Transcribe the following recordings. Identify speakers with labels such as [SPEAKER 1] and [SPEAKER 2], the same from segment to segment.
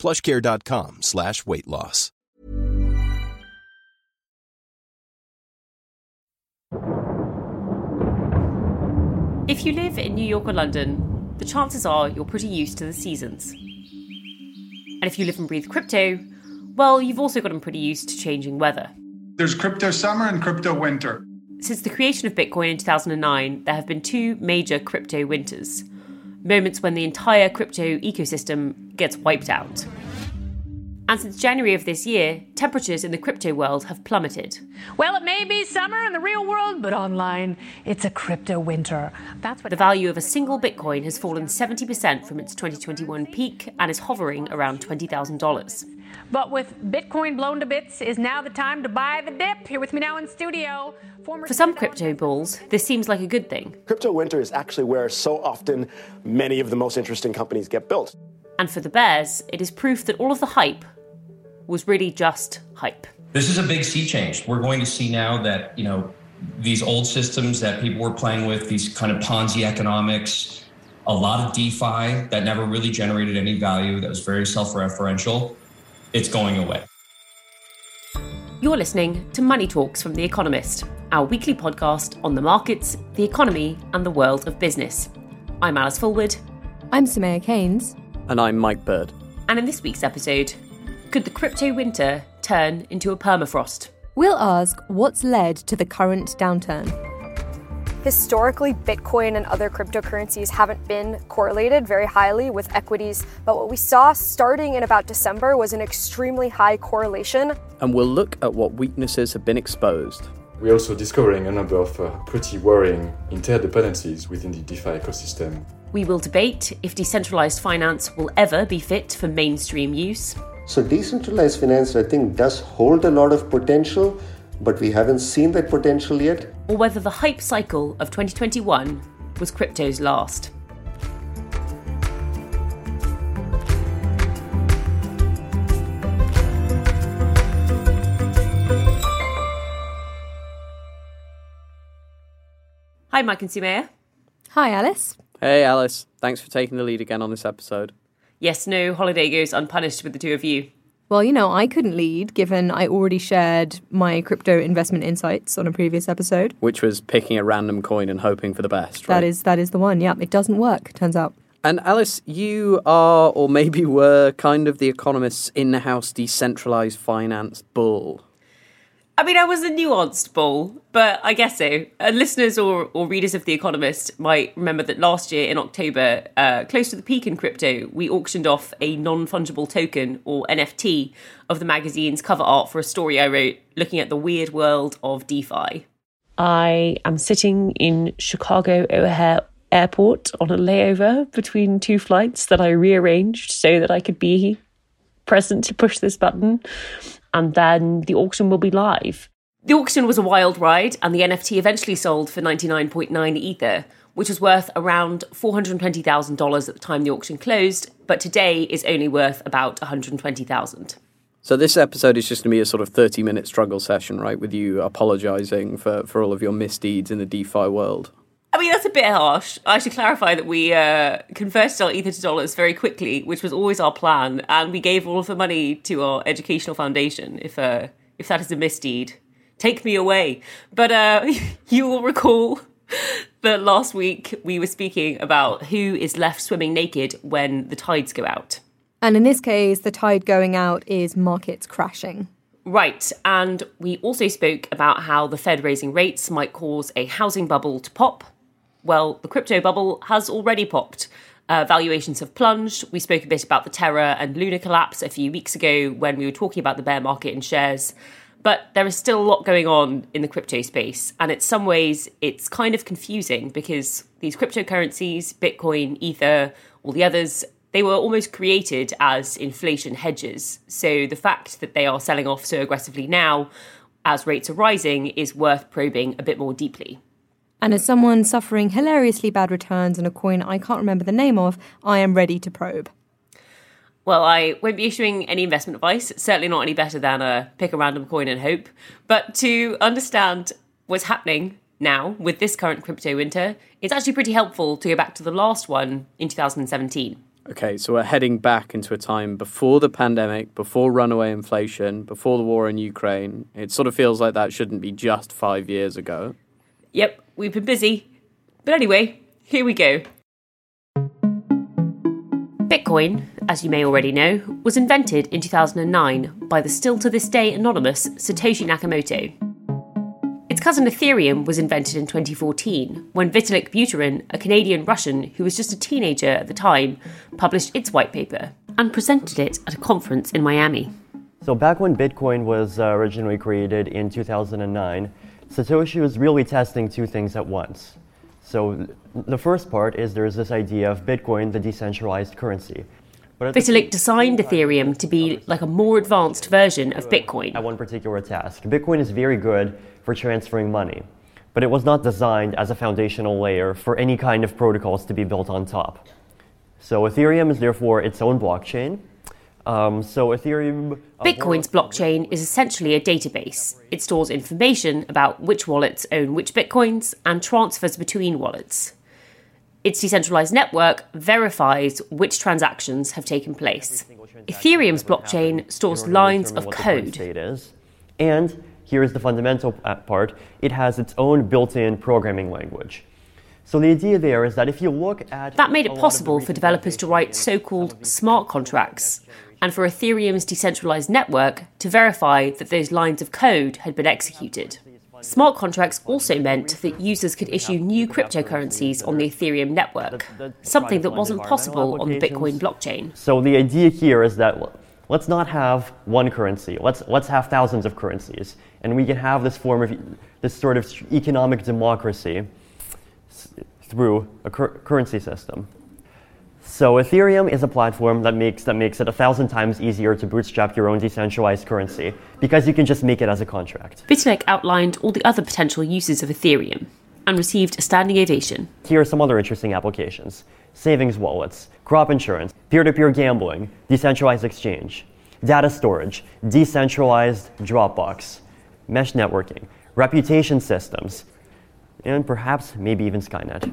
[SPEAKER 1] plushcare.com slash weight loss.
[SPEAKER 2] If you live in New York or London, the chances are you're pretty used to the seasons. And if you live and breathe crypto, well, you've also gotten pretty used to changing weather.
[SPEAKER 3] There's crypto summer and crypto winter.
[SPEAKER 2] Since the creation of Bitcoin in 2009, there have been two major crypto winters moments when the entire crypto ecosystem gets wiped out. And since January of this year, temperatures in the crypto world have plummeted.
[SPEAKER 4] Well, it may be summer in the real world, but online, it's a crypto winter. That's what
[SPEAKER 2] The value of a single Bitcoin has fallen 70% from its 2021 peak and is hovering around $20,000.
[SPEAKER 4] But with Bitcoin blown to bits, is now the time to buy the dip. Here with me now in studio, former
[SPEAKER 2] For some crypto bulls, this seems like a good thing.
[SPEAKER 5] Crypto winter is actually where so often many of the most interesting companies get built.
[SPEAKER 2] And for the bears, it is proof that all of the hype was really just hype.
[SPEAKER 6] This is a big sea change. We're going to see now that, you know, these old systems that people were playing with, these kind of Ponzi economics, a lot of DeFi that never really generated any value, that was very self referential, it's going away.
[SPEAKER 2] You're listening to Money Talks from The Economist, our weekly podcast on the markets, the economy, and the world of business. I'm Alice Fulwood,
[SPEAKER 7] I'm Soumaya Keynes.
[SPEAKER 8] And I'm Mike Bird.
[SPEAKER 2] and in this week's episode, could the crypto winter turn into a permafrost?
[SPEAKER 7] We'll ask what's led to the current downturn.
[SPEAKER 9] Historically, Bitcoin and other cryptocurrencies haven't been correlated very highly with equities, but what we saw starting in about December was an extremely high correlation.
[SPEAKER 8] And we'll look at what weaknesses have been exposed.
[SPEAKER 10] We're also discovering a number of uh, pretty worrying interdependencies within the DeFi ecosystem.
[SPEAKER 2] We will debate if decentralized finance will ever be fit for mainstream use.
[SPEAKER 11] So, decentralized finance, I think, does hold a lot of potential, but we haven't seen that potential yet.
[SPEAKER 2] or whether the hype cycle of 2021 was crypto's last. Hi, Mike and Soumaya.
[SPEAKER 7] Hi, Alice.
[SPEAKER 8] Hey, Alice. Thanks for taking the lead again on this episode.
[SPEAKER 2] Yes, no holiday goes unpunished with the two of you.
[SPEAKER 7] Well, you know, I couldn't lead given I already shared my crypto investment insights on a previous episode.
[SPEAKER 8] Which was picking a random coin and hoping for the best, right?
[SPEAKER 7] That is that is the one. Yeah, it doesn't work, turns out.
[SPEAKER 8] And Alice, you are, or maybe were, kind of the economist's in-house decentralized finance bull.
[SPEAKER 2] I mean, I was a nuanced bull, but I guess so. Uh, listeners or, or readers of The Economist might remember that last year in October, uh, close to the peak in crypto, we auctioned off a non fungible token, or NFT, of the magazine's cover art for a story I wrote looking at the weird world of DeFi. I am sitting in Chicago O'Hare Airport on a layover between two flights that I rearranged so that I could be present to push this button and then the auction will be live. The auction was a wild ride, and the NFT eventually sold for 99.9 Ether, which was worth around $420,000 at the time the auction closed, but today is only worth about 120,000.
[SPEAKER 8] So this episode is just going to be a sort of 30 minute struggle session, right? With you apologizing for, for all of your misdeeds in the DeFi world.
[SPEAKER 2] I mean, that's a bit harsh. I should clarify that we uh, converted our Ether to dollars very quickly, which was always our plan, and we gave all of the money to our educational foundation. If uh, if that is a misdeed, take me away. But uh, you will recall that last week we were speaking about who is left swimming naked when the tides go out.
[SPEAKER 7] And in this case, the tide going out is markets crashing.
[SPEAKER 2] Right, and we also spoke about how the Fed raising rates might cause a housing bubble to pop. Well, the crypto bubble has already popped. Uh, valuations have plunged. We spoke a bit about the Terra and Luna collapse a few weeks ago when we were talking about the bear market in shares. But there is still a lot going on in the crypto space, and in some ways it's kind of confusing because these cryptocurrencies, Bitcoin, Ether, all the others, They were almost created as inflation hedges. So the fact that they are selling off so aggressively now, as rates are rising, is worth probing a bit more deeply.
[SPEAKER 7] And as someone suffering hilariously bad returns on a coin I can't remember the name of, I am ready to probe.
[SPEAKER 2] Well, I won't be issuing any investment advice, certainly not any better than a pick a random coin and hope. But to understand what's happening now with this current crypto winter, it's actually pretty helpful to go back to the last one in 2017.
[SPEAKER 8] Okay, so we're heading back into a time before the pandemic, before runaway inflation, before the war in Ukraine. It sort of feels like that shouldn't be just five years ago.
[SPEAKER 2] Yep, we've been busy. But anyway, here we go. Bitcoin, as you may already know, was invented in 2009 by the still to this day anonymous Satoshi Nakamoto. Its cousin Ethereum was invented in 2014 when Vitalik Buterin, a Canadian Russian who was just a teenager at the time, published its white paper and presented it at a conference in Miami.
[SPEAKER 12] So, back when Bitcoin was uh, originally created in 2009, Satoshi was really testing two things at once. So the first part is there's this idea of Bitcoin, the decentralized currency.
[SPEAKER 2] Vitalik designed Ethereum to be like a more advanced version of Bitcoin.
[SPEAKER 12] At one particular task. Bitcoin is very good for transferring money, but it was not designed as a foundational layer for any kind of protocols to be built on top. So Ethereum is therefore its own blockchain, um, so Ethereum.
[SPEAKER 2] Bitcoin's blockchain is essentially a database. It stores information about which wallets own which bitcoins and transfers between wallets. Its decentralized network verifies which transactions have taken place. Ethereum's blockchain stores lines of code.
[SPEAKER 12] And here's the fundamental part it has its own built in programming language. So the idea there is that if you look at.
[SPEAKER 2] That made it possible for developers to write so called smart contracts and for Ethereum's decentralized network to verify that those lines of code had been executed. Smart contracts also meant that users could issue new cryptocurrencies on the Ethereum network, something that wasn't possible on the Bitcoin blockchain.
[SPEAKER 12] So the idea here is that let's not have one currency. Let's let's have thousands of currencies, and we can have this form of this sort of economic democracy through a cur- currency system. So Ethereum is a platform that makes that makes it a thousand times easier to bootstrap your own decentralized currency because you can just make it as a contract.
[SPEAKER 2] Vitalik outlined all the other potential uses of Ethereum and received a standing ovation.
[SPEAKER 12] Here are some other interesting applications: savings wallets, crop insurance, peer-to-peer gambling, decentralized exchange, data storage, decentralized Dropbox, mesh networking, reputation systems, and perhaps maybe even Skynet.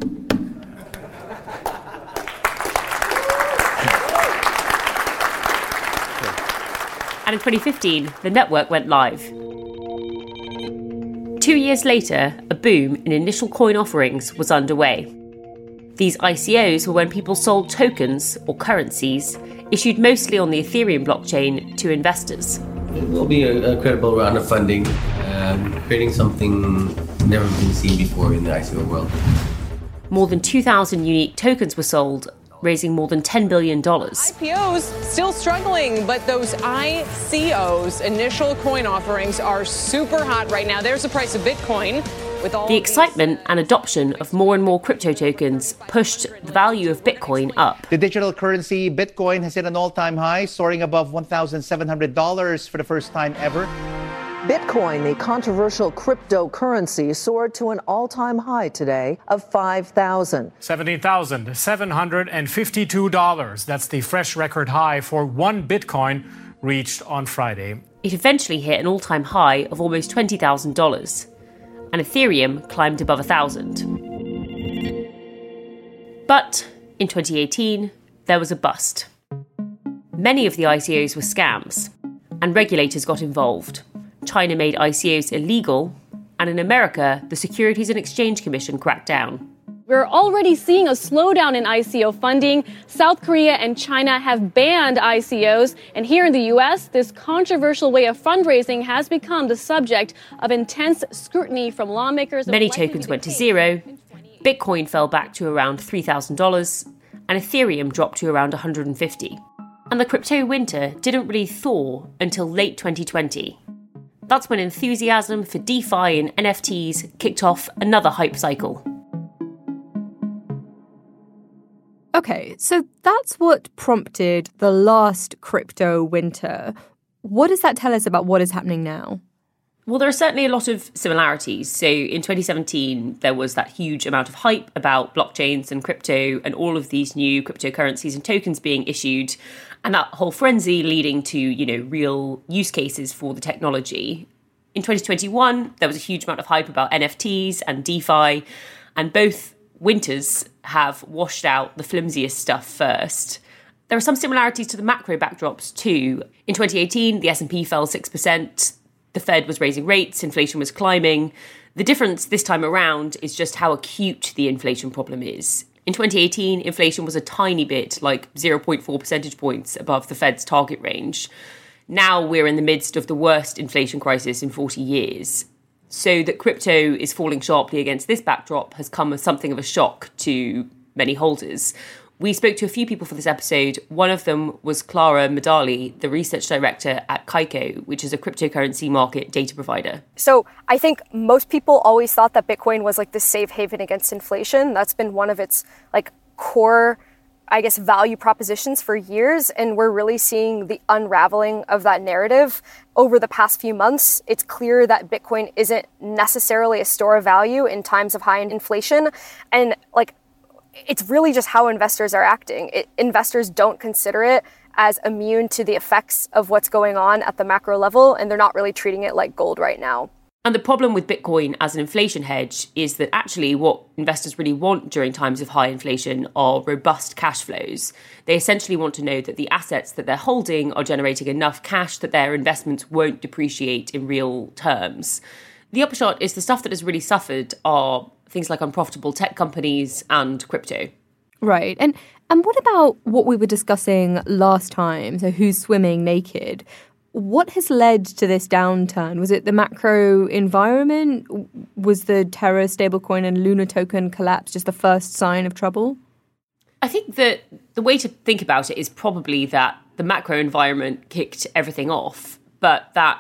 [SPEAKER 2] And in 2015, the network went live. Two years later, a boom in initial coin offerings was underway. These ICOs were when people sold tokens or currencies issued mostly on the Ethereum blockchain to investors.
[SPEAKER 13] It will be a, a credible round of funding, um, creating something never been seen before in the ICO world.
[SPEAKER 2] More than 2,000 unique tokens were sold raising more than $10 billion.
[SPEAKER 14] IPOs still struggling, but those ICOs, initial coin offerings, are super hot right now. There's the price of Bitcoin. With all
[SPEAKER 2] the excitement and adoption of more and more crypto tokens pushed the value of Bitcoin up.
[SPEAKER 15] The digital currency Bitcoin has hit an all time high, soaring above $1,700 for the first time ever.
[SPEAKER 16] Bitcoin, the controversial cryptocurrency, soared to an all time high today of 5,000.
[SPEAKER 17] $17,752. That's the fresh record high for one Bitcoin reached on Friday.
[SPEAKER 2] It eventually hit an all time high of almost $20,000, and Ethereum climbed above 1,000. But in 2018, there was a bust. Many of the ICOs were scams, and regulators got involved. China made ICOs illegal, and in America, the Securities and Exchange Commission cracked down.
[SPEAKER 18] We're already seeing a slowdown in ICO funding. South Korea and China have banned ICOs. And here in the US, this controversial way of fundraising has become the subject of intense scrutiny from lawmakers.
[SPEAKER 2] Many tokens to went to zero. Bitcoin fell back to around $3,000, and Ethereum dropped to around 150. And the crypto winter didn't really thaw until late 2020. That's when enthusiasm for DeFi and NFTs kicked off another hype cycle.
[SPEAKER 7] Okay, so that's what prompted the last crypto winter. What does that tell us about what is happening now?
[SPEAKER 2] Well, there are certainly a lot of similarities. So in 2017, there was that huge amount of hype about blockchains and crypto and all of these new cryptocurrencies and tokens being issued, and that whole frenzy leading to, you know, real use cases for the technology. In 2021, there was a huge amount of hype about NFTs and DeFi, and both winters have washed out the flimsiest stuff first. There are some similarities to the macro backdrops too. In 2018, the S&P fell 6%, the Fed was raising rates, inflation was climbing. The difference this time around is just how acute the inflation problem is. In 2018, inflation was a tiny bit, like 0.4 percentage points above the Fed's target range. Now we're in the midst of the worst inflation crisis in 40 years. So that crypto is falling sharply against this backdrop has come as something of a shock to many holders. We spoke to a few people for this episode. One of them was Clara Medalie, the research director at Kaiko, which is a cryptocurrency market data provider.
[SPEAKER 9] So I think most people always thought that Bitcoin was like the safe haven against inflation. That's been one of its like core I guess, value propositions for years. And we're really seeing the unraveling of that narrative over the past few months. It's clear that Bitcoin isn't necessarily a store of value in times of high inflation. And like, it's really just how investors are acting. It, investors don't consider it as immune to the effects of what's going on at the macro level, and they're not really treating it like gold right now.
[SPEAKER 2] And the problem with Bitcoin as an inflation hedge is that actually what investors really want during times of high inflation are robust cash flows. They essentially want to know that the assets that they're holding are generating enough cash that their investments won't depreciate in real terms. The upshot is the stuff that has really suffered are things like unprofitable tech companies and crypto.
[SPEAKER 7] Right. And and what about what we were discussing last time? So who's swimming naked? What has led to this downturn? Was it the macro environment? Was the Terra stablecoin and Luna token collapse just the first sign of trouble?
[SPEAKER 2] I think that the way to think about it is probably that the macro environment kicked everything off, but that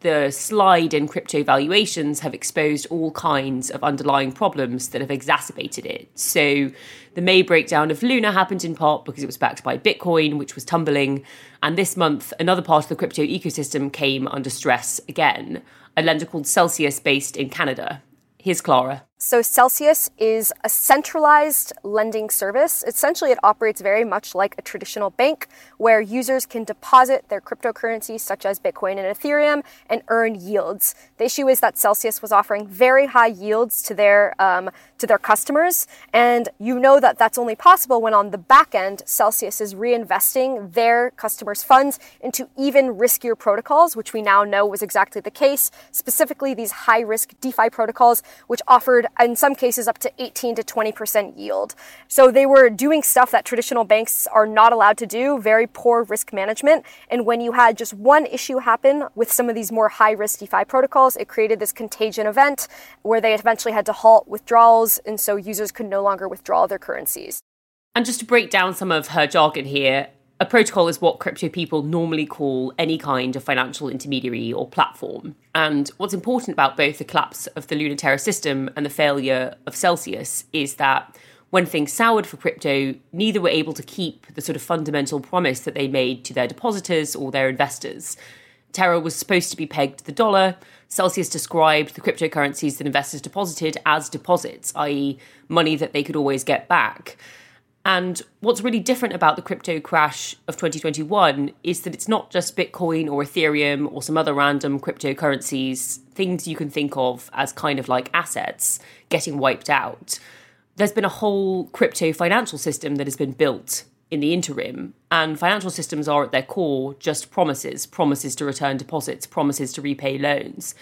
[SPEAKER 2] the slide in crypto valuations have exposed all kinds of underlying problems that have exacerbated it. So, the May breakdown of Luna happened in part because it was backed by Bitcoin, which was tumbling. And this month, another part of the crypto ecosystem came under stress again, a lender called Celsius based in Canada. Here's Clara.
[SPEAKER 9] So, Celsius is a centralized lending service. Essentially, it operates very much like a traditional bank where users can deposit their cryptocurrencies, such as Bitcoin and Ethereum, and earn yields. The issue is that Celsius was offering very high yields to their, um, to their customers. And you know that that's only possible when, on the back end, Celsius is reinvesting their customers' funds into even riskier protocols, which we now know was exactly the case, specifically these high risk DeFi protocols, which offered in some cases up to 18 to 20% yield. So they were doing stuff that traditional banks are not allowed to do, very poor risk management. And when you had just one issue happen with some of these more high risk DeFi protocols, it created this contagion event where they eventually had to halt withdrawals. And so users could no longer withdraw their currencies.
[SPEAKER 2] And just to break down some of her jargon here, a protocol is what crypto people normally call any kind of financial intermediary or platform. And what's important about both the collapse of the Luna Terra system and the failure of Celsius is that when things soured for crypto, neither were able to keep the sort of fundamental promise that they made to their depositors or their investors. Terra was supposed to be pegged to the dollar. Celsius described the cryptocurrencies that investors deposited as deposits, i.e., money that they could always get back. And what's really different about the crypto crash of 2021 is that it's not just Bitcoin or Ethereum or some other random cryptocurrencies, things you can think of as kind of like assets, getting wiped out. There's been a whole crypto financial system that has been built in the interim. And financial systems are at their core just promises promises to return deposits, promises to repay loans.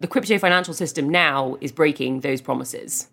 [SPEAKER 2] The crypto financial system now is breaking those promises.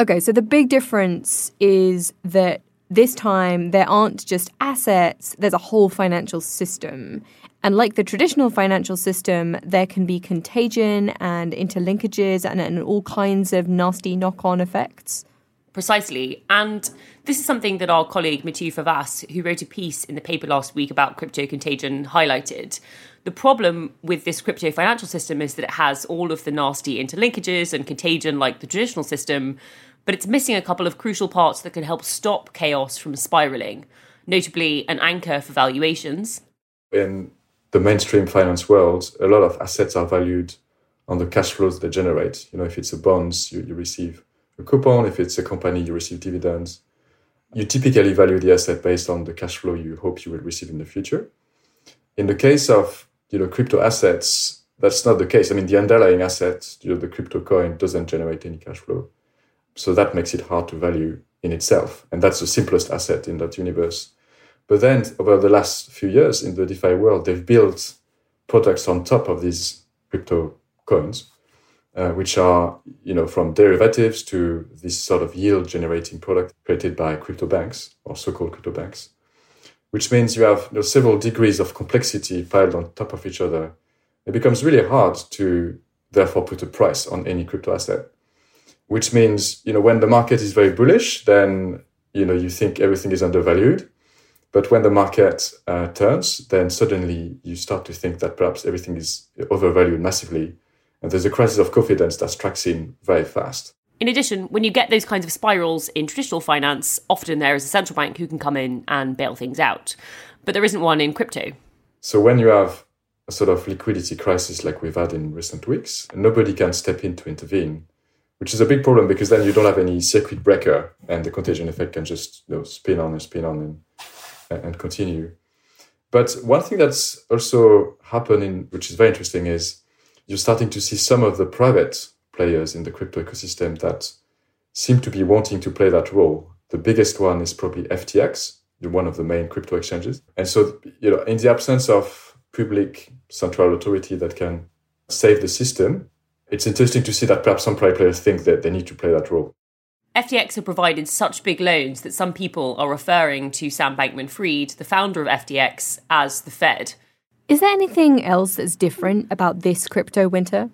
[SPEAKER 7] Okay, so the big difference is that this time, there aren't just assets, there's a whole financial system. And like the traditional financial system, there can be contagion and interlinkages and, and all kinds of nasty knock on effects.
[SPEAKER 2] Precisely. And this is something that our colleague Mathieu Favas, who wrote a piece in the paper last week about crypto contagion, highlighted. The problem with this crypto financial system is that it has all of the nasty interlinkages and contagion like the traditional system, but it's missing a couple of crucial parts that could help stop chaos from spiraling, notably an anchor for valuations.
[SPEAKER 10] In the mainstream finance world, a lot of assets are valued on the cash flows they generate. You know, if it's a bonds, you, you receive a coupon. If it's a company, you receive dividends. You typically value the asset based on the cash flow you hope you will receive in the future. In the case of you know crypto assets, that's not the case. I mean, the underlying asset, you know, the crypto coin doesn't generate any cash flow, so that makes it hard to value in itself, and that's the simplest asset in that universe. But then, over the last few years in the DeFi world, they've built products on top of these crypto coins, uh, which are, you know, from derivatives to this sort of yield generating product created by crypto banks or so-called crypto banks, which means you have you know, several degrees of complexity piled on top of each other. It becomes really hard to therefore put a price on any crypto asset, which means, you know, when the market is very bullish, then, you know, you think everything is undervalued. But when the market uh, turns, then suddenly you start to think that perhaps everything is overvalued massively and there's a crisis of confidence that strikes in very fast.
[SPEAKER 2] In addition, when you get those kinds of spirals in traditional finance, often there is a central bank who can come in and bail things out. But there isn't one in crypto.
[SPEAKER 10] So when you have a sort of liquidity crisis like we've had in recent weeks, nobody can step in to intervene, which is a big problem because then you don't have any circuit breaker and the contagion effect can just you know, spin on and spin on and, and continue. But one thing that's also happening, which is very interesting, is you're starting to see some of the private players in the crypto ecosystem that seem to be wanting to play that role. The biggest one is probably FTX, one of the main crypto exchanges. And so, you know, in the absence of public central authority that can save the system, it's interesting to see that perhaps some private players think that they need to play that role.
[SPEAKER 2] FTX have provided such big loans that some people are referring to Sam Bankman Fried, the founder of FTX, as the Fed.
[SPEAKER 7] Is there anything else that's different about this crypto winter?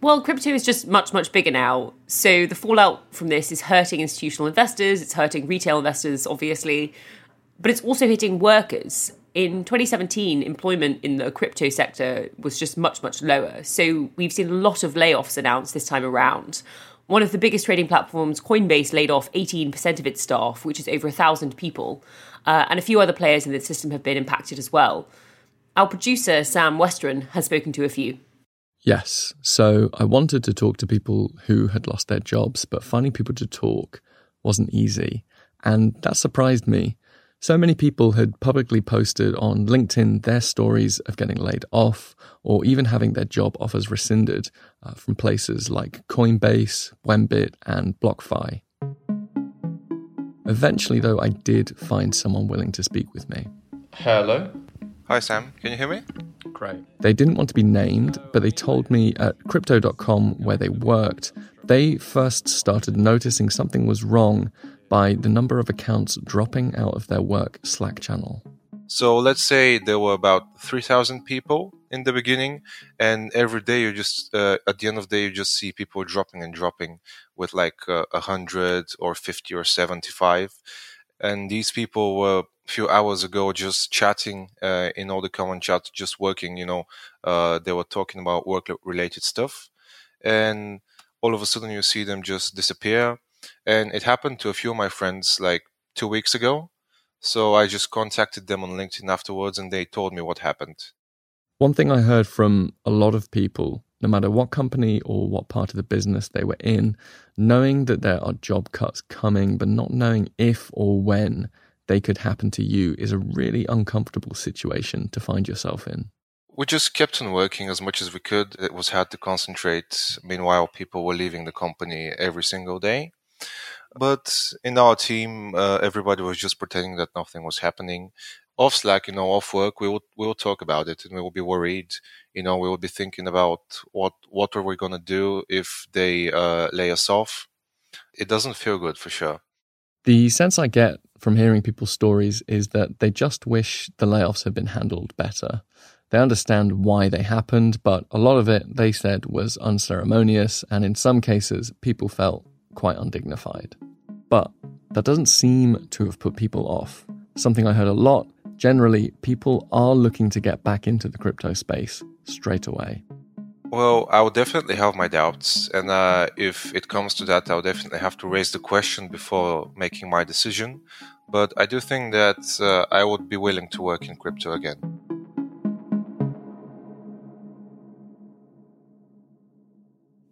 [SPEAKER 2] Well, crypto is just much, much bigger now. So the fallout from this is hurting institutional investors, it's hurting retail investors, obviously, but it's also hitting workers. In 2017, employment in the crypto sector was just much, much lower. So we've seen a lot of layoffs announced this time around. One of the biggest trading platforms, Coinbase, laid off 18% of its staff, which is over 1,000 people. Uh, and a few other players in the system have been impacted as well. Our producer, Sam Westron, has spoken to a few.
[SPEAKER 19] Yes. So I wanted to talk to people who had lost their jobs, but finding people to talk wasn't easy. And that surprised me. So many people had publicly posted on LinkedIn their stories of getting laid off or even having their job offers rescinded uh, from places like Coinbase, Wembit, and BlockFi. Eventually, though, I did find someone willing to speak with me.
[SPEAKER 10] Hello.
[SPEAKER 20] Hi, Sam. Can you hear me?
[SPEAKER 19] Great. They didn't want to be named, but they told me at crypto.com where they worked, they first started noticing something was wrong by the number of accounts dropping out of their work Slack channel.
[SPEAKER 20] So let's say there were about 3,000 people in the beginning, and every day you just, uh, at the end of the day, you just see people dropping and dropping with like uh, 100 or 50 or 75. And these people were a few hours ago just chatting uh, in all the common chat, just working. You know, uh, they were talking about work related stuff, and all of a sudden you see them just disappear. And it happened to a few of my friends like two weeks ago. So I just contacted them on LinkedIn afterwards, and they told me what happened.
[SPEAKER 19] One thing I heard from a lot of people, no matter what company or what part of the business they were in, knowing that there are job cuts coming, but not knowing if or when they could happen to you is a really uncomfortable situation to find yourself in.
[SPEAKER 20] We just kept on working as much as we could. It was hard to concentrate. Meanwhile, people were leaving the company every single day. But in our team, uh, everybody was just pretending that nothing was happening. Off Slack, you know, off work, we will we will talk about it, and we will be worried. You know, we will be thinking about what what are we gonna do if they uh, lay us off. It doesn't feel good for sure.
[SPEAKER 19] The sense I get from hearing people's stories is that they just wish the layoffs had been handled better. They understand why they happened, but a lot of it, they said, was unceremonious, and in some cases, people felt quite undignified. But that doesn't seem to have put people off. Something I heard a lot generally, people are looking to get back into the crypto space straight away.
[SPEAKER 20] Well, I would definitely have my doubts, and uh, if it comes to that, I'll definitely have to raise the question before making my decision. But I do think that uh, I would be willing to work in crypto again.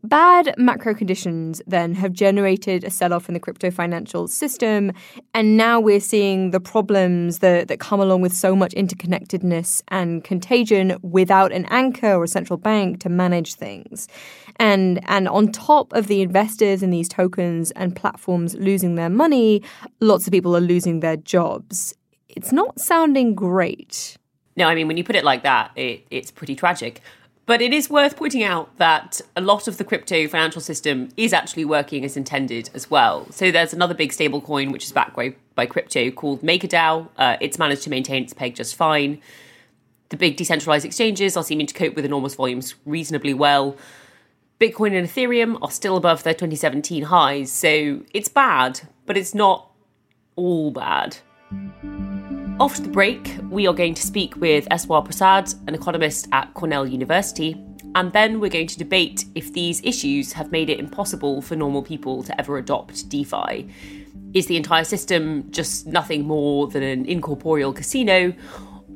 [SPEAKER 7] Bad macro conditions then have generated a sell off in the crypto financial system. And now we're seeing the problems that, that come along with so much interconnectedness and contagion without an anchor or a central bank to manage things. And, and on top of the investors in these tokens and platforms losing their money, lots of people are losing their jobs. It's not sounding great.
[SPEAKER 2] No, I mean, when you put it like that, it, it's pretty tragic. But it is worth pointing out that a lot of the crypto financial system is actually working as intended as well. So there's another big stablecoin which is backed by, crypto called MakerDAO. Uh, it's managed to maintain its peg just fine. The big decentralized exchanges are seeming to cope with enormous volumes reasonably well. Bitcoin and Ethereum are still above their 2017 highs, so it's bad, but it's not all bad. After the break, we are going to speak with Eswar Prasad, an economist at Cornell University, and then we're going to debate if these issues have made it impossible for normal people to ever adopt DeFi. Is the entire system just nothing more than an incorporeal casino?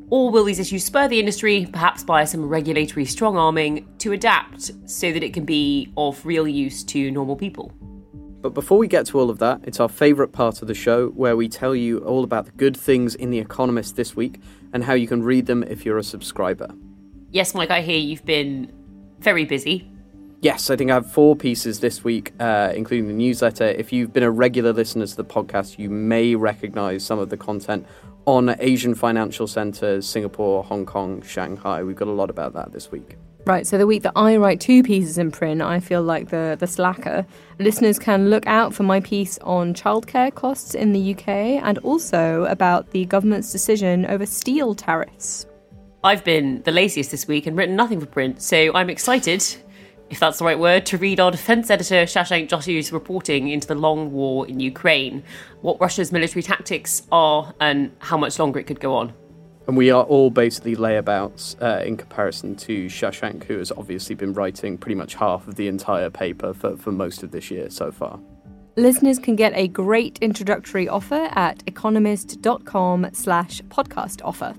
[SPEAKER 2] Or will these issues spur the industry, perhaps by some regulatory strong arming, to adapt so that it can be of real use to normal people?
[SPEAKER 8] But before we get to all of that, it's our favourite part of the show where we tell you all about the good things in The Economist this week and how you can read them if you're a subscriber.
[SPEAKER 2] Yes, Mike, I hear you've been very busy.
[SPEAKER 8] Yes, I think I have four pieces this week, uh, including the newsletter. If you've been a regular listener to the podcast, you may recognize some of the content on Asian financial centers, Singapore, Hong Kong, Shanghai. We've got a lot about that this week.
[SPEAKER 7] Right, so the week that I write two pieces in print, I feel like the, the slacker. Listeners can look out for my piece on childcare costs in the UK and also about the government's decision over steel tariffs.
[SPEAKER 2] I've been the laziest this week and written nothing for print, so I'm excited, if that's the right word, to read our defense editor Shashank Joshi's reporting into the long war in Ukraine, what Russia's military tactics are, and how much longer it could go on.
[SPEAKER 8] And we are all basically layabouts uh, in comparison to Shashank, who has obviously been writing pretty much half of the entire paper for, for most of this year so far.
[SPEAKER 7] Listeners can get a great introductory offer at economist.com slash podcast offer.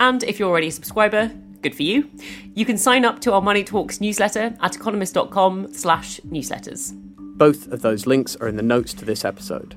[SPEAKER 2] And if you're already a subscriber, good for you. You can sign up to our Money Talks newsletter at economist.com slash newsletters.
[SPEAKER 8] Both of those links are in the notes to this episode.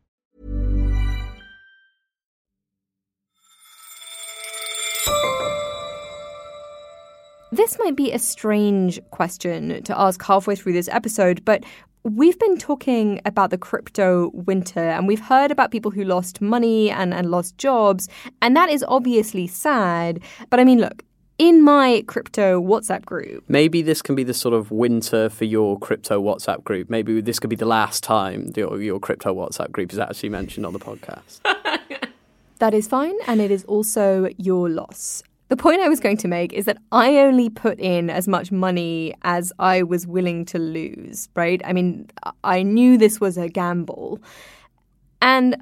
[SPEAKER 7] This might be a strange question to ask halfway through this episode, but we've been talking about the crypto winter and we've heard about people who lost money and, and lost jobs, and that is obviously sad. But I mean, look, in my crypto WhatsApp group.
[SPEAKER 8] Maybe this can be the sort of winter for your crypto WhatsApp group. Maybe this could be the last time your, your crypto WhatsApp group is actually mentioned on the podcast.
[SPEAKER 7] that is fine, and it is also your loss. The point I was going to make is that I only put in as much money as I was willing to lose, right? I mean, I knew this was a gamble. And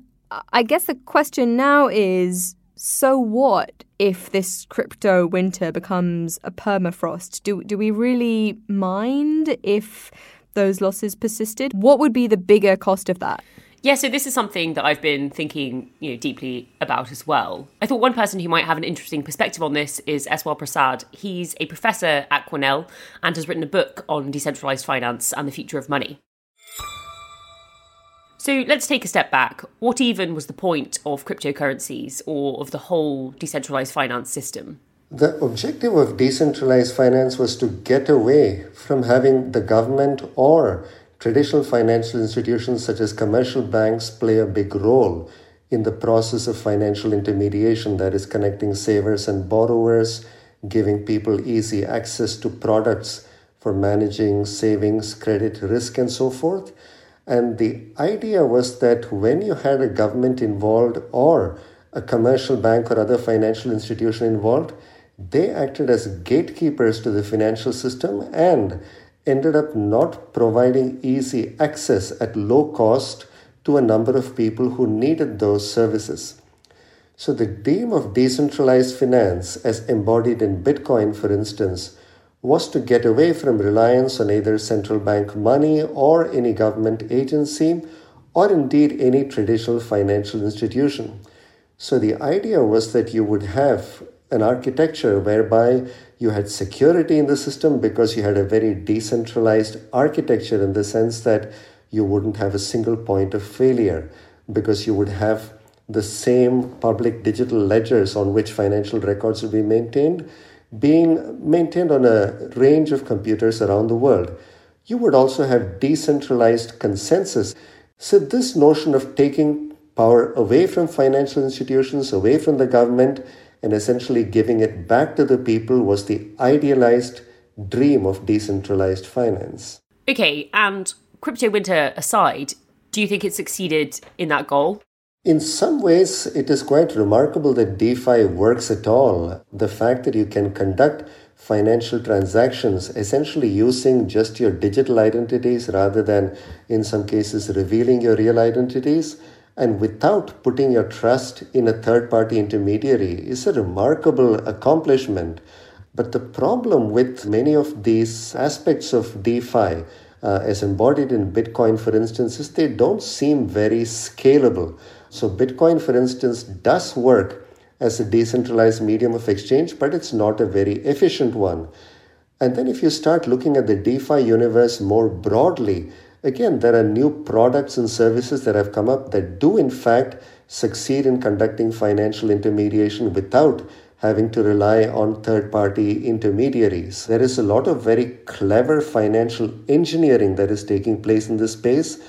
[SPEAKER 7] I guess the question now is so what if this crypto winter becomes a permafrost? Do, do we really mind if those losses persisted? What would be the bigger cost of that?
[SPEAKER 2] Yeah, so this is something that I've been thinking, you know, deeply about as well. I thought one person who might have an interesting perspective on this is Eswar Prasad. He's a professor at Cornell and has written a book on decentralized finance and the future of money. So let's take a step back. What even was the point of cryptocurrencies or of the whole decentralized finance system?
[SPEAKER 11] The objective of decentralized finance was to get away from having the government or traditional financial institutions such as commercial banks play a big role in the process of financial intermediation that is connecting savers and borrowers, giving people easy access to products for managing savings, credit risk, and so forth. And the idea was that when you had a government involved or a commercial bank or other financial institution involved, they acted as gatekeepers to the financial system and ended up not providing easy access at low cost to a number of people who needed those services. So, the dream of decentralized finance, as embodied in Bitcoin, for instance, was to get away from reliance on either central bank money or any government agency or indeed any traditional financial institution. So, the idea was that you would have an architecture whereby you had security in the system because you had a very decentralized architecture in the sense that you wouldn't have a single point of failure because you would have the same public digital ledgers on which financial records would be maintained being maintained on a range of computers around the world. You would also have decentralized consensus. So, this notion of taking power away from financial institutions, away from the government, and essentially giving it back to the people was the idealized dream of decentralized finance.
[SPEAKER 2] Okay, and crypto winter aside, do you think it succeeded in that goal?
[SPEAKER 11] In some ways, it is quite remarkable that DeFi works at all. The fact that you can conduct financial transactions essentially using just your digital identities rather than, in some cases, revealing your real identities and without putting your trust in a third party intermediary is a remarkable accomplishment. But the problem with many of these aspects of DeFi, uh, as embodied in Bitcoin, for instance, is they don't seem very scalable. So, Bitcoin, for instance, does work as a decentralized medium of exchange, but it's not a very efficient one. And then, if you start looking at the DeFi universe more broadly, Again, there are new products and services that have come up that do, in fact, succeed in conducting financial intermediation without having to rely on third party intermediaries. There is a lot of very clever financial engineering that is taking place in this space,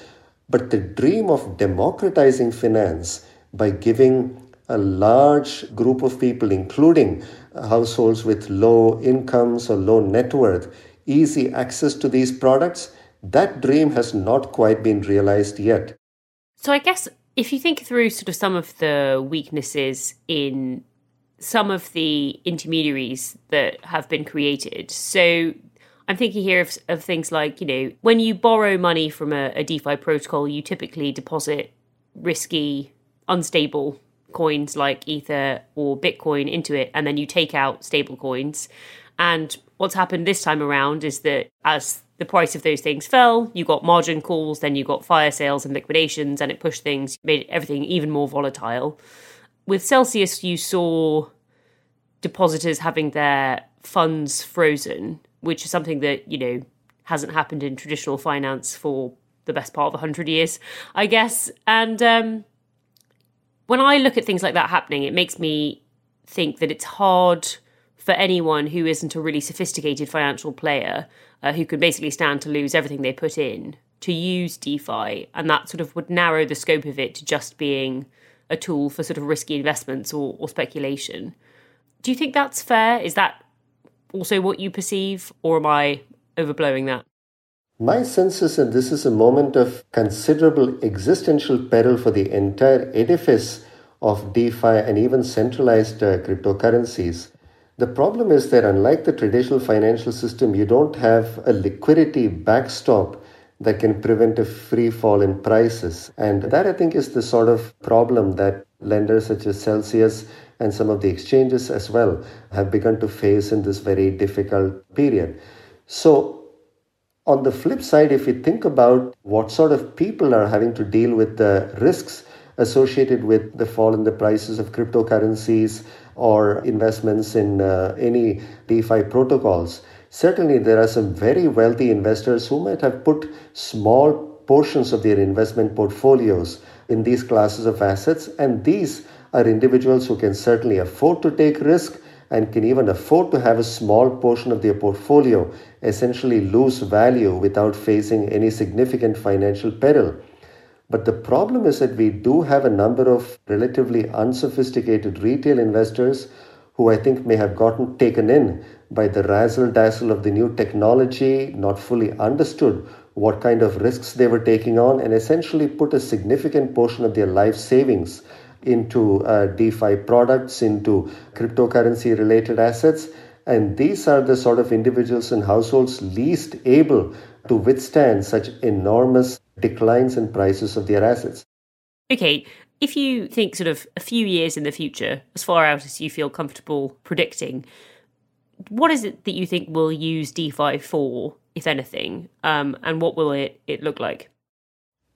[SPEAKER 11] but the dream of democratizing finance by giving a large group of people, including households with low incomes or low net worth, easy access to these products that dream has not quite been realized yet.
[SPEAKER 2] So I guess if you think through sort of some of the weaknesses in some of the intermediaries that have been created. So I'm thinking here of, of things like, you know, when you borrow money from a, a DeFi protocol, you typically deposit risky, unstable coins like Ether or Bitcoin into it, and then you take out stable coins. And what's happened this time around is that as the price of those things fell. You got margin calls, then you got fire sales and liquidations, and it pushed things, made everything even more volatile. With Celsius, you saw depositors having their funds frozen, which is something that, you know, hasn't happened in traditional finance for the best part of 100 years, I guess. And um, when I look at things like that happening, it makes me think that it's hard for anyone who isn't a really sophisticated financial player uh, who could basically stand to lose everything they put in to use DeFi, and that sort of would narrow the scope of it to just being a tool for sort of risky investments or, or speculation. Do you think that's fair? Is that also what you perceive, or am I overblowing that?
[SPEAKER 11] My sense is that this is a moment of considerable existential peril for the entire edifice of DeFi and even centralized uh, cryptocurrencies. The problem is that, unlike the traditional financial system, you don't have a liquidity backstop that can prevent a free fall in prices. And that, I think, is the sort of problem that lenders such as Celsius and some of the exchanges as well have begun to face in this very difficult period. So, on the flip side, if you think about what sort of people are having to deal with the risks associated with the fall in the prices of cryptocurrencies, or investments in uh, any DeFi protocols. Certainly, there are some very wealthy investors who might have put small portions of their investment portfolios in these classes of assets, and these are individuals who can certainly afford to take risk and can even afford to have a small portion of their portfolio essentially lose value without facing any significant financial peril. But the problem is that we do have a number of relatively unsophisticated retail investors who I think may have gotten taken in by the razzle dazzle of the new technology, not fully understood what kind of risks they were taking on, and essentially put a significant portion of their life savings into uh, DeFi products, into cryptocurrency related assets. And these are the sort of individuals and households least able to withstand such enormous declines in prices of their assets.
[SPEAKER 2] Okay, if you think sort of a few years in the future, as far out as you feel comfortable predicting, what is it that you think we'll use DeFi for, if anything, um, and what will it, it look like?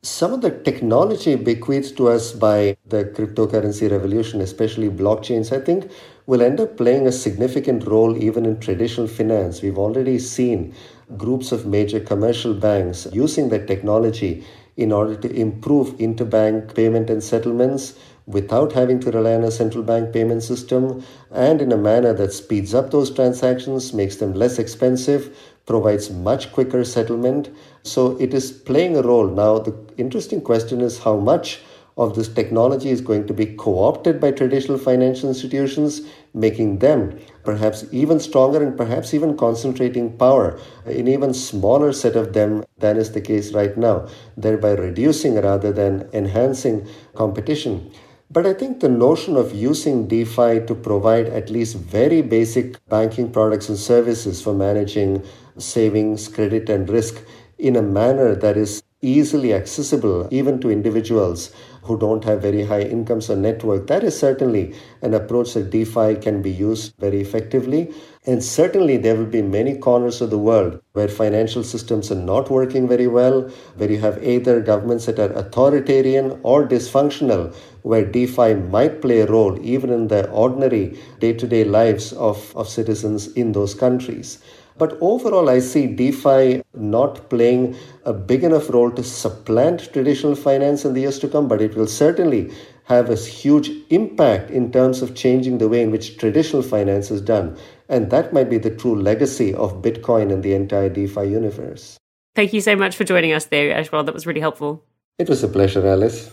[SPEAKER 11] Some of the technology bequeathed to us by the cryptocurrency revolution, especially blockchains, I think will end up playing a significant role even in traditional finance. We've already seen groups of major commercial banks using that technology in order to improve interbank payment and settlements without having to rely on a central bank payment system and in a manner that speeds up those transactions, makes them less expensive, provides much quicker settlement. So it is playing a role. Now, the interesting question is how much of this technology is going to be co opted by traditional financial institutions, making them perhaps even stronger and perhaps even concentrating power in even smaller set of them than is the case right now, thereby reducing rather than enhancing competition. But I think the notion of using DeFi to provide at least very basic banking products and services for managing savings, credit, and risk in a manner that is easily accessible even to individuals who don't have very high incomes or network. That is certainly an approach that DeFi can be used very effectively. And certainly there will be many corners of the world where financial systems are not working very well, where you have either governments that are authoritarian or dysfunctional, where DeFi might play a role even in the ordinary day to day lives of, of citizens in those countries. But overall, I see DeFi not playing a big enough role to supplant traditional finance in the years to come, but it will certainly have a huge impact in terms of changing the way in which traditional finance is done. And that might be the true legacy of Bitcoin and the entire DeFi universe.
[SPEAKER 2] Thank you so much for joining us, there, Ujjwal. That was really helpful.
[SPEAKER 11] It was a pleasure, Alice.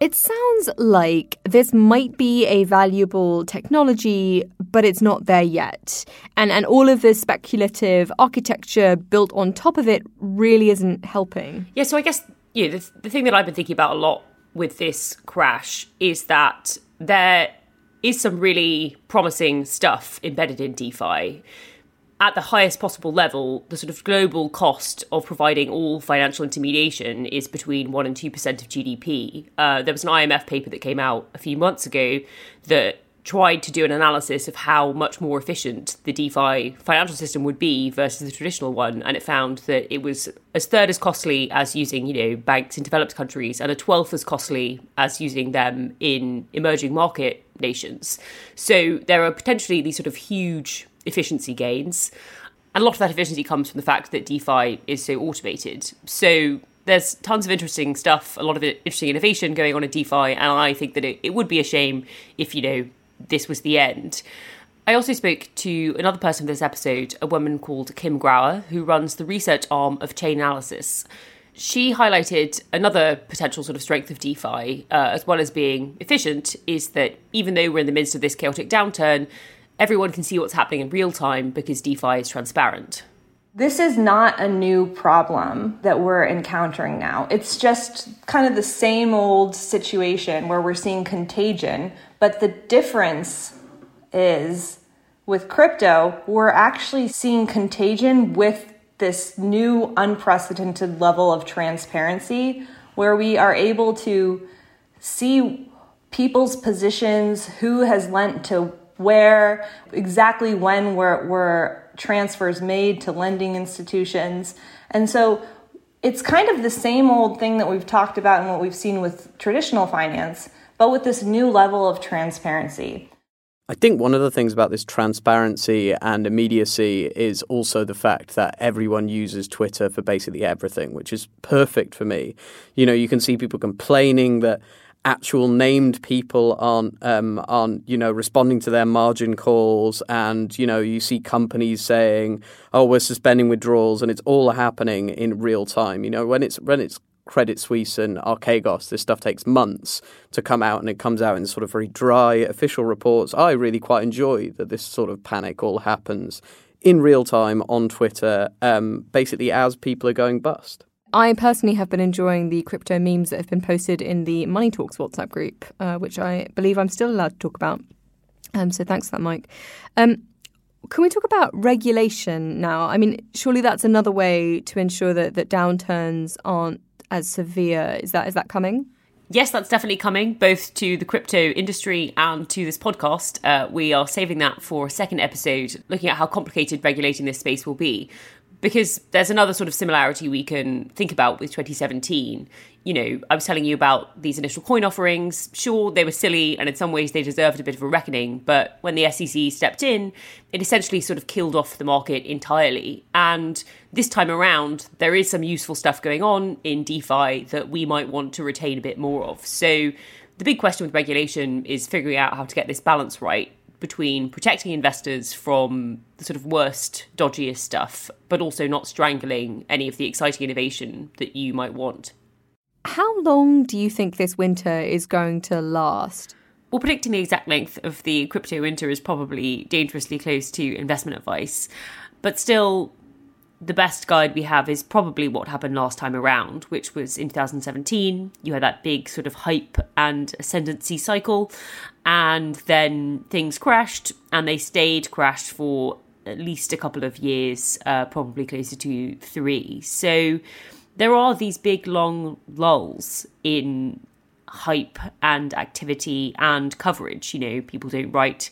[SPEAKER 7] It sounds like this might be a valuable technology, but it's not there yet. And and all of this speculative architecture built on top of it really isn't helping.
[SPEAKER 2] Yeah, so I guess yeah, the, the thing that I've been thinking about a lot with this crash is that there is some really promising stuff embedded in DeFi at the highest possible level, the sort of global cost of providing all financial intermediation is between 1% and 2% of GDP. Uh, there was an IMF paper that came out a few months ago that tried to do an analysis of how much more efficient the DeFi financial system would be versus the traditional one, and it found that it was a third as costly as using, you know, banks in developed countries, and a twelfth as costly as using them in emerging market nations. So there are potentially these sort of huge efficiency gains. And a lot of that efficiency comes from the fact that DeFi is so automated. So there's tons of interesting stuff, a lot of interesting innovation going on in DeFi, and I think that it, it would be a shame if, you know, this was the end. I also spoke to another person for this episode, a woman called Kim Grauer, who runs the research arm of Chainalysis. She highlighted another potential sort of strength of DeFi, uh, as well as being efficient, is that even though we're in the midst of this chaotic downturn, everyone can see what's happening in real time because DeFi is transparent.
[SPEAKER 21] This is not a new problem that we're encountering now. It's just kind of the same old situation where we're seeing contagion, but the difference is with crypto, we're actually seeing contagion with this new unprecedented level of transparency where we are able to see people's positions, who has lent to where exactly when were, were transfers made to lending institutions. And so it's kind of the same old thing that we've talked about and what we've seen with traditional finance, but with this new level of transparency.
[SPEAKER 8] I think one of the things about this transparency and immediacy is also the fact that everyone uses Twitter for basically everything, which is perfect for me. You know, you can see people complaining that actual named people aren't um, aren't you know responding to their margin calls, and you know you see companies saying, "Oh, we're suspending withdrawals," and it's all happening in real time. You know when it's when it's Credit Suisse and Archegos, this stuff takes months to come out, and it comes out in sort of very dry official reports. I really quite enjoy that this sort of panic all happens in real time on Twitter, um, basically as people are going bust.
[SPEAKER 7] I personally have been enjoying the crypto memes that have been posted in the Money Talks WhatsApp group, uh, which I believe I'm still allowed to talk about. Um, so thanks for that, Mike. Um, can we talk about regulation now? I mean, surely that's another way to ensure that, that downturns aren't as severe. Is that is that coming?
[SPEAKER 2] Yes, that's definitely coming, both to the crypto industry and to this podcast. Uh, we are saving that for a second episode, looking at how complicated regulating this space will be because there's another sort of similarity we can think about with 2017. You know, I was telling you about these initial coin offerings. Sure, they were silly and in some ways they deserved a bit of a reckoning, but when the SEC stepped in, it essentially sort of killed off the market entirely. And this time around, there is some useful stuff going on in DeFi that we might want to retain a bit more of. So the big question with regulation is figuring out how to get this balance right between protecting investors from the sort of worst, dodgiest stuff, but also not strangling any of the exciting innovation that you might want.
[SPEAKER 7] How long do you think this winter is going to last?
[SPEAKER 2] Well, predicting the exact length of the crypto winter is probably dangerously close to investment advice. But still, the best guide we have is probably what happened last time around, which was in 2017. You had that big sort of hype and ascendancy cycle, and then things crashed, and they stayed crashed for at least a couple of years, uh, probably closer to three. So there are these big long lulls in hype and activity and coverage. You know, people don't write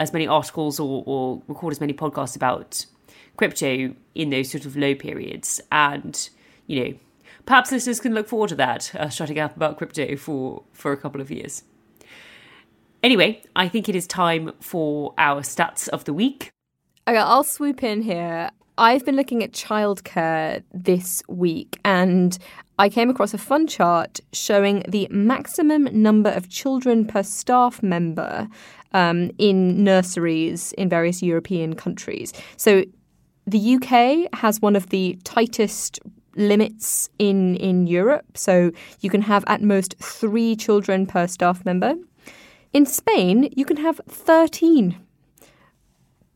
[SPEAKER 2] as many articles or, or record as many podcasts about crypto in those sort of low periods. And, you know, perhaps listeners can look forward to that, uh, shutting up about crypto for, for a couple of years. Anyway, I think it is time for our stats of the week.
[SPEAKER 7] Okay, I'll swoop in here. I've been looking at childcare this week and I came across a fun chart showing the maximum number of children per staff member um, in nurseries in various European countries. So the UK has one of the tightest limits in in Europe, so you can have at most three children per staff member. In Spain, you can have thirteen,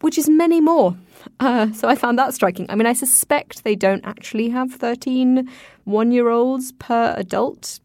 [SPEAKER 7] which is many more. Uh, so I found that striking. I mean, I suspect they don't actually have 13 one year olds per adult.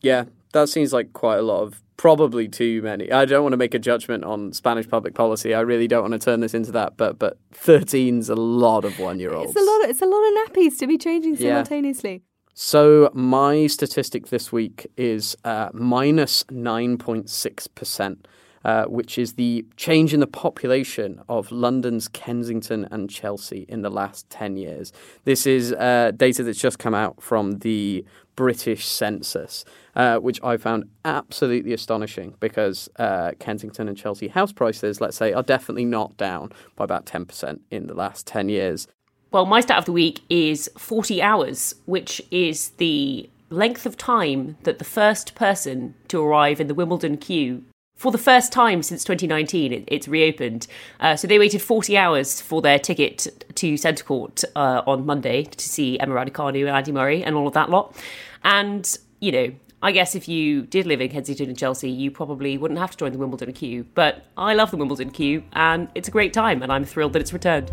[SPEAKER 8] Yeah, that seems like quite a lot of probably too many. I don't want to make a judgment on Spanish public policy. I really don't want to turn this into that. But but 13's a lot of one year olds.
[SPEAKER 7] It's a lot. Of, it's a lot of nappies to be changing simultaneously.
[SPEAKER 8] Yeah. So my statistic this week is uh, minus nine point six percent. Uh, which is the change in the population of London's Kensington and Chelsea in the last 10 years. This is uh, data that's just come out from the British census, uh, which I found absolutely astonishing because uh, Kensington and Chelsea house prices, let's say, are definitely not down by about 10% in the last 10 years.
[SPEAKER 2] Well, my stat of the week is 40 hours, which is the length of time that the first person to arrive in the Wimbledon queue for the first time since 2019, it, it's reopened. Uh, so they waited 40 hours for their ticket to Centre Court uh, on Monday to see Emma Raducanu and Andy Murray and all of that lot. And, you know, I guess if you did live in Kensington and Chelsea, you probably wouldn't have to join the Wimbledon queue. But I love the Wimbledon queue, and it's a great time, and I'm thrilled that it's returned.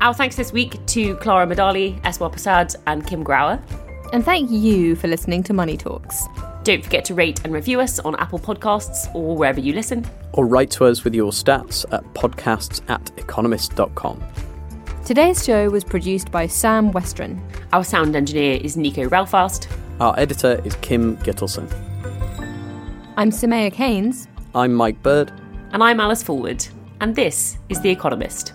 [SPEAKER 2] Our thanks this week to Clara Medalie, Eswar Prasad, and Kim Grauer.
[SPEAKER 7] And thank you for listening to Money Talks.
[SPEAKER 2] Don't forget to rate and review us on Apple Podcasts or wherever you listen.
[SPEAKER 8] Or write to us with your stats at podcasts at economist.com.
[SPEAKER 7] Today's show was produced by Sam Westron.
[SPEAKER 2] Our sound engineer is Nico Rofast.
[SPEAKER 8] Our editor is Kim Gittleson.
[SPEAKER 7] I'm Soumaya Keynes.
[SPEAKER 8] I'm Mike Bird.
[SPEAKER 2] And I'm Alice Fulwood. And this is The Economist.